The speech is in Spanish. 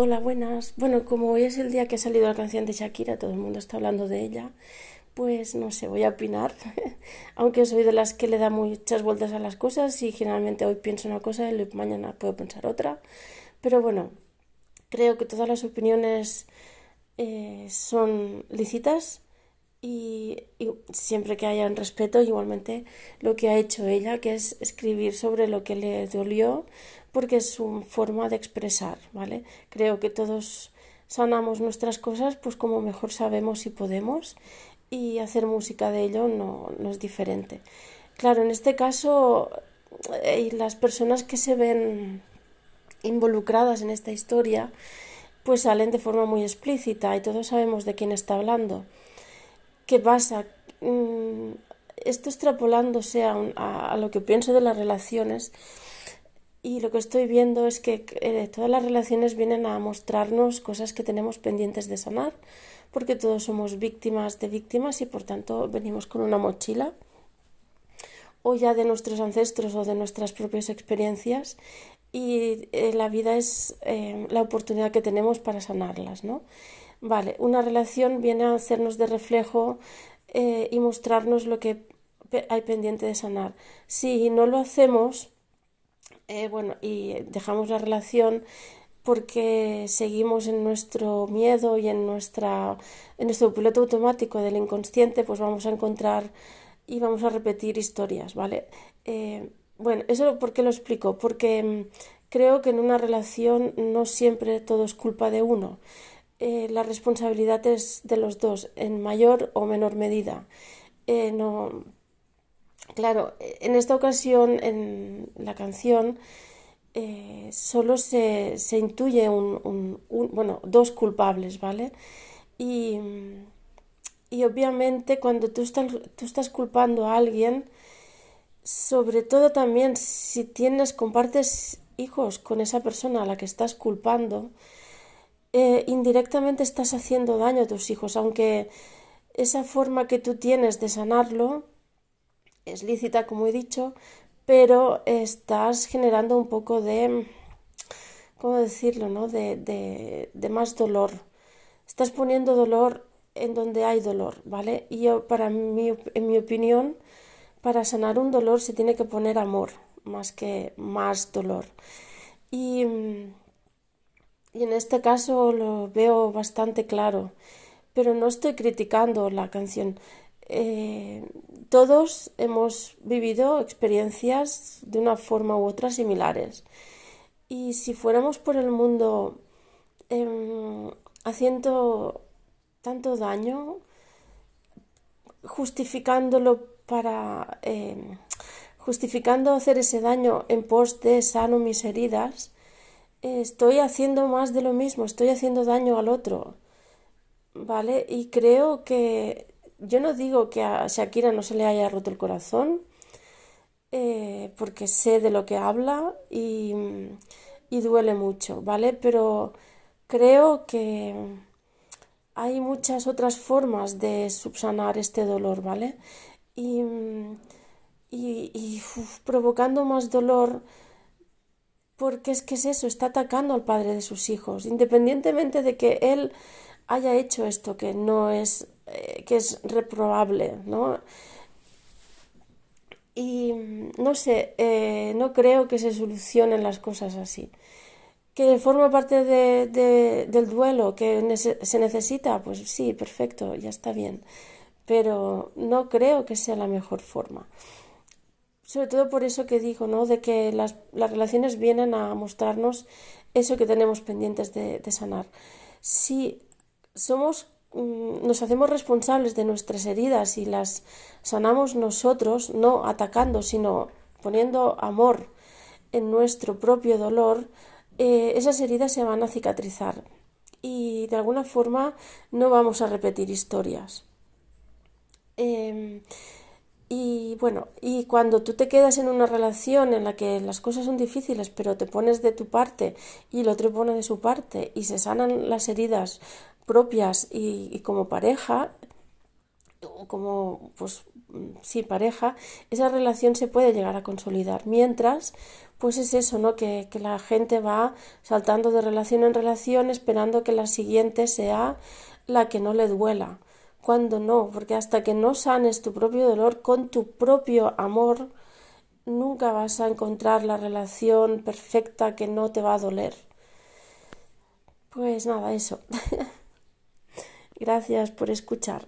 Hola, buenas. Bueno, como hoy es el día que ha salido la canción de Shakira, todo el mundo está hablando de ella, pues no sé, voy a opinar, aunque soy de las que le da muchas vueltas a las cosas y generalmente hoy pienso una cosa y mañana puedo pensar otra, pero bueno, creo que todas las opiniones eh, son lícitas y, siempre que haya respeto, igualmente lo que ha hecho ella, que es escribir sobre lo que le dolió, porque es su forma de expresar, ¿vale? Creo que todos sanamos nuestras cosas pues como mejor sabemos y podemos y hacer música de ello no, no es diferente. Claro, en este caso, eh, las personas que se ven involucradas en esta historia, pues salen de forma muy explícita y todos sabemos de quién está hablando. ¿Qué pasa? Mm, esto extrapolándose a, lo que pienso de las relaciones y lo que estoy viendo es que eh, todas las relaciones vienen a mostrarnos cosas que tenemos pendientes de sanar, porque todos somos víctimas de víctimas y por tanto venimos con una mochila o ya de nuestros ancestros o de nuestras propias experiencias y eh, la vida es eh, la oportunidad que tenemos para sanarlas, ¿no? Vale, una relación viene a hacernos de reflejo eh, y mostrarnos lo que hay pendiente de sanar. Si no lo hacemos, eh, bueno, y dejamos la relación porque seguimos en nuestro miedo y en, nuestra, en nuestro piloto automático del inconsciente, pues vamos a encontrar y vamos a repetir historias, ¿vale? Eh, bueno, eso ¿por qué lo explico? Porque mm, creo que en una relación no siempre todo es culpa de uno. Eh, la responsabilidad es de los dos, en mayor o menor medida. Eh, no, claro, en esta ocasión, en la canción, eh, solo se, se intuye un, bueno, dos culpables, ¿vale? Y, y obviamente cuando tú estás, tú estás culpando a alguien, sobre todo también si tienes, compartes hijos con esa persona a la que estás culpando, eh, indirectamente estás haciendo daño a tus hijos, aunque esa forma que tú tienes de sanarlo es lícita, como he dicho, pero estás generando un poco de, ¿cómo decirlo?, ¿no? de, de, de más dolor. Estás poniendo dolor en donde hay dolor, ¿vale? Y yo, para mí, en mi opinión, para sanar un dolor se tiene que poner amor más que más dolor. Y y en este caso lo veo bastante claro, pero no estoy criticando la canción. Eh, todos hemos vivido experiencias de una forma u otra similares. Y si fuéramos por el mundo em, haciendo tanto daño, justificándolo para em, justificando hacer ese daño en pos de sano mis heridas, estoy haciendo más de lo mismo, estoy haciendo daño al otro, ¿vale? Y creo que yo no digo que a Shakira no se le haya roto el corazón, eh, porque sé de lo que habla y, y duele mucho, ¿vale? Pero creo que hay muchas otras formas de subsanar este dolor, ¿vale? Y, y, provocando más dolor porque es que es eso, está atacando al padre de sus hijos, independientemente de que él haya hecho esto que no es, eh, que es reprobable, ¿no? Y no sé, eh, no creo que se solucionen las cosas así. ¿Que forma parte de, del duelo que se necesita? Pues sí, perfecto, ya está bien. Pero no creo que sea la mejor forma sobre todo por eso que digo, ¿no? De que las, relaciones vienen a mostrarnos eso que tenemos pendientes de, sanar. Si somos, mm, nos hacemos responsables de nuestras heridas y las sanamos nosotros, no atacando, sino poniendo amor en nuestro propio dolor, eh, esas heridas se van a cicatrizar y de alguna forma no vamos a repetir historias. Em, y bueno, y cuando tú te quedas en una relación en la que las cosas son difíciles, pero te pones de tu parte y el otro pone de su parte y se sanan las heridas propias y, como pareja, como pues sí pareja esa relación se puede llegar a consolidar. Mientras pues es eso no que, que la gente va saltando de relación en relación esperando que la siguiente sea la que no le duela cuando no porque hasta que no sanes tu propio dolor con tu propio amor nunca vas a encontrar la relación perfecta que no te va a doler pues nada eso Gracias por escuchar.